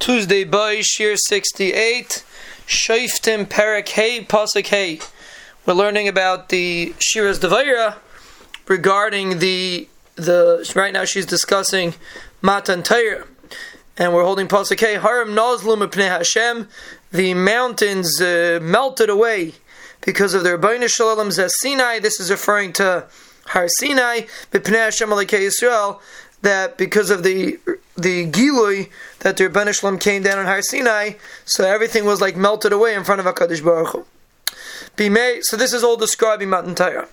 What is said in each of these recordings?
Tuesday by Shir 68, Shaiftim Perak Hey Pasuk Hey. We're learning about the Shiras Devaira regarding the the right now she's discussing Matan Torah. And we're holding Pasuk Hey Haram Nazlum Pnei Hashem. The mountains uh, melted away because of their Ribbono Shel Olam Sinai. This is referring to Har Sinai, B'Pnei Hashem Yisrael that because of the the Gilui that the Ribbono Shel Olam came down on Har Sinai, so everything was like melted away in front of Hakadosh Baruch Hu. So this is all describing Matan Torah.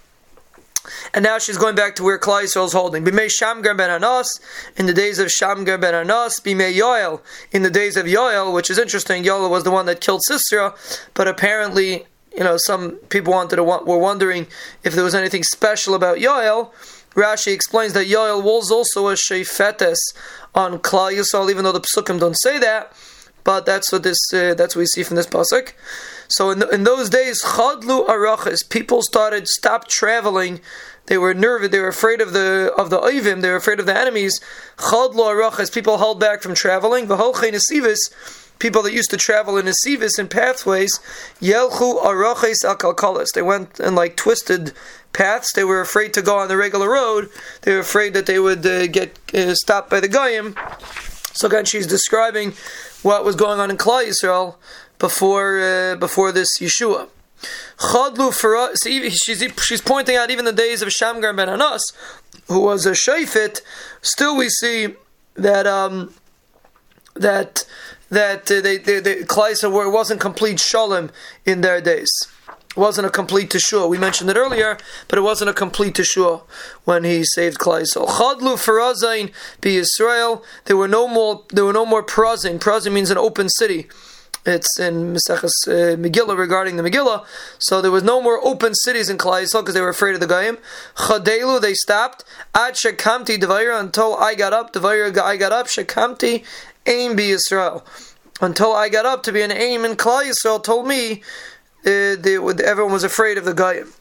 And now she's going back to where Klal Yisrael is holding. Bimei Shamgar ben Anas, in the days of Shamgar ben Anas. Bimei Yoel, in the days of Yoel, which is interesting. Yoel was the one that killed Sisera, but apparently, you know, some people wanted to were wondering if there was anything special about Yoel. Rashi explains that Yoel was also a sheifetes on Klal Yisrael, even though the psukim don't say that. But that's what this uh, that's what we see from this pasuk. So in, in those days, chadlu arachas, people started stopped traveling. They were nervous. They were afraid of the of the oivim. They were afraid of the enemies. Chadlu arachas, people held back from traveling. V'holchei nesivis, people that used to travel in nesivis and pathways. Yelchu arachas akalkalas. They went and like twisted paths. They were afraid to go on the regular road. They were afraid that they would uh, get uh, stopped by the goyim. So again, she's describing what was going on in Klal Yisrael before uh, before this Yeshua. She's she's pointing out even the days of Shamgar ben Anas, who was a shayfit. Still, we see that um, that that uh, they, they, they Klal wasn't complete shalom in their days It wasn't a complete teshua. We mentioned it earlier, but it wasn't a complete teshua when he saved Klal Yisrael. Chadlu farazain be Israel. There were no more. There were no more prazin. Prazin means an open city. It's in Maseches uh, Megillah regarding the Megillah. So there was no more open cities in Klal because they were afraid of the Goyim. Chadelu, they stopped. Ad shekamti devayra until I got up. Devayra, I got up. Shekamti aim be Israel. Until I got up to be an aim in Klal Yisrael told me uh, the, everyone was afraid of the Goyim.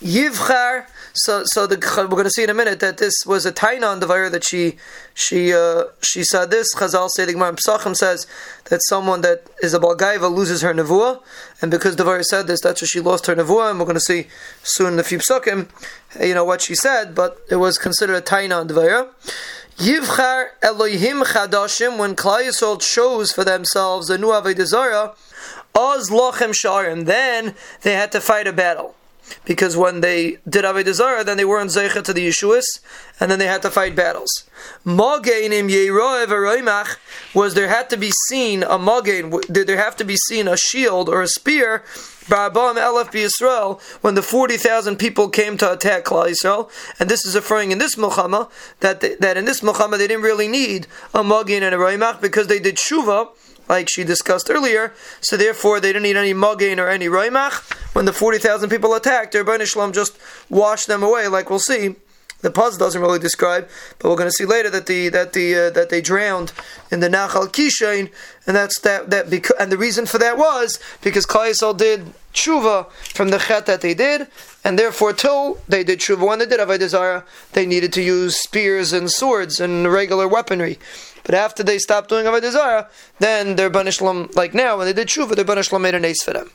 Yivchar, so so the, we're going to see in a minute that this was a taina on the Devaira that she she uh, she said this. Chazal say the Gemara Pesachim says that someone that is a balgaiva loses her nevuah, and because the Devaira said this, that's why she lost her nevuah. And we're going to see soon in the few psukim, you know what she said, but it was considered a taina on the Devaira. Yivchar Elohim Chadashim when Klal Yisrael chose for themselves a new Avodah Oz lochem sharim. Then they had to fight a battle. Because when they did Avodah Zarah, then they weren't zeicha to the Yeshuas, and then they had to fight battles. Magainim yeroev was there had to be seen a magain, did there have to be seen a shield or a spear Ba'abam Elef Yisrael, when the 40,000 people came to attack Klal Yisrael, and this is referring in this Muhammad, that, that in this Muhammad they didn't really need a Magin and a Raimach because they did Shuvah, like she discussed earlier. So therefore, they didn't need any mugain or any roimach. When the forty thousand people attacked, their Shalom just washed them away, like we'll see. The pasuk doesn't really describe, but we're going to see later that the that the uh, that they drowned in the Nachal Kishain, and that's that that because and the reason for that was because Klal did tshuva from the chet that they did, and therefore till they did tshuva when they did avodah zarah, they needed to use spears and swords and regular weaponry. But after they stopped doing avodah zarah, then their banishlam like now when they did tshuva, their banishlam made an ace for them.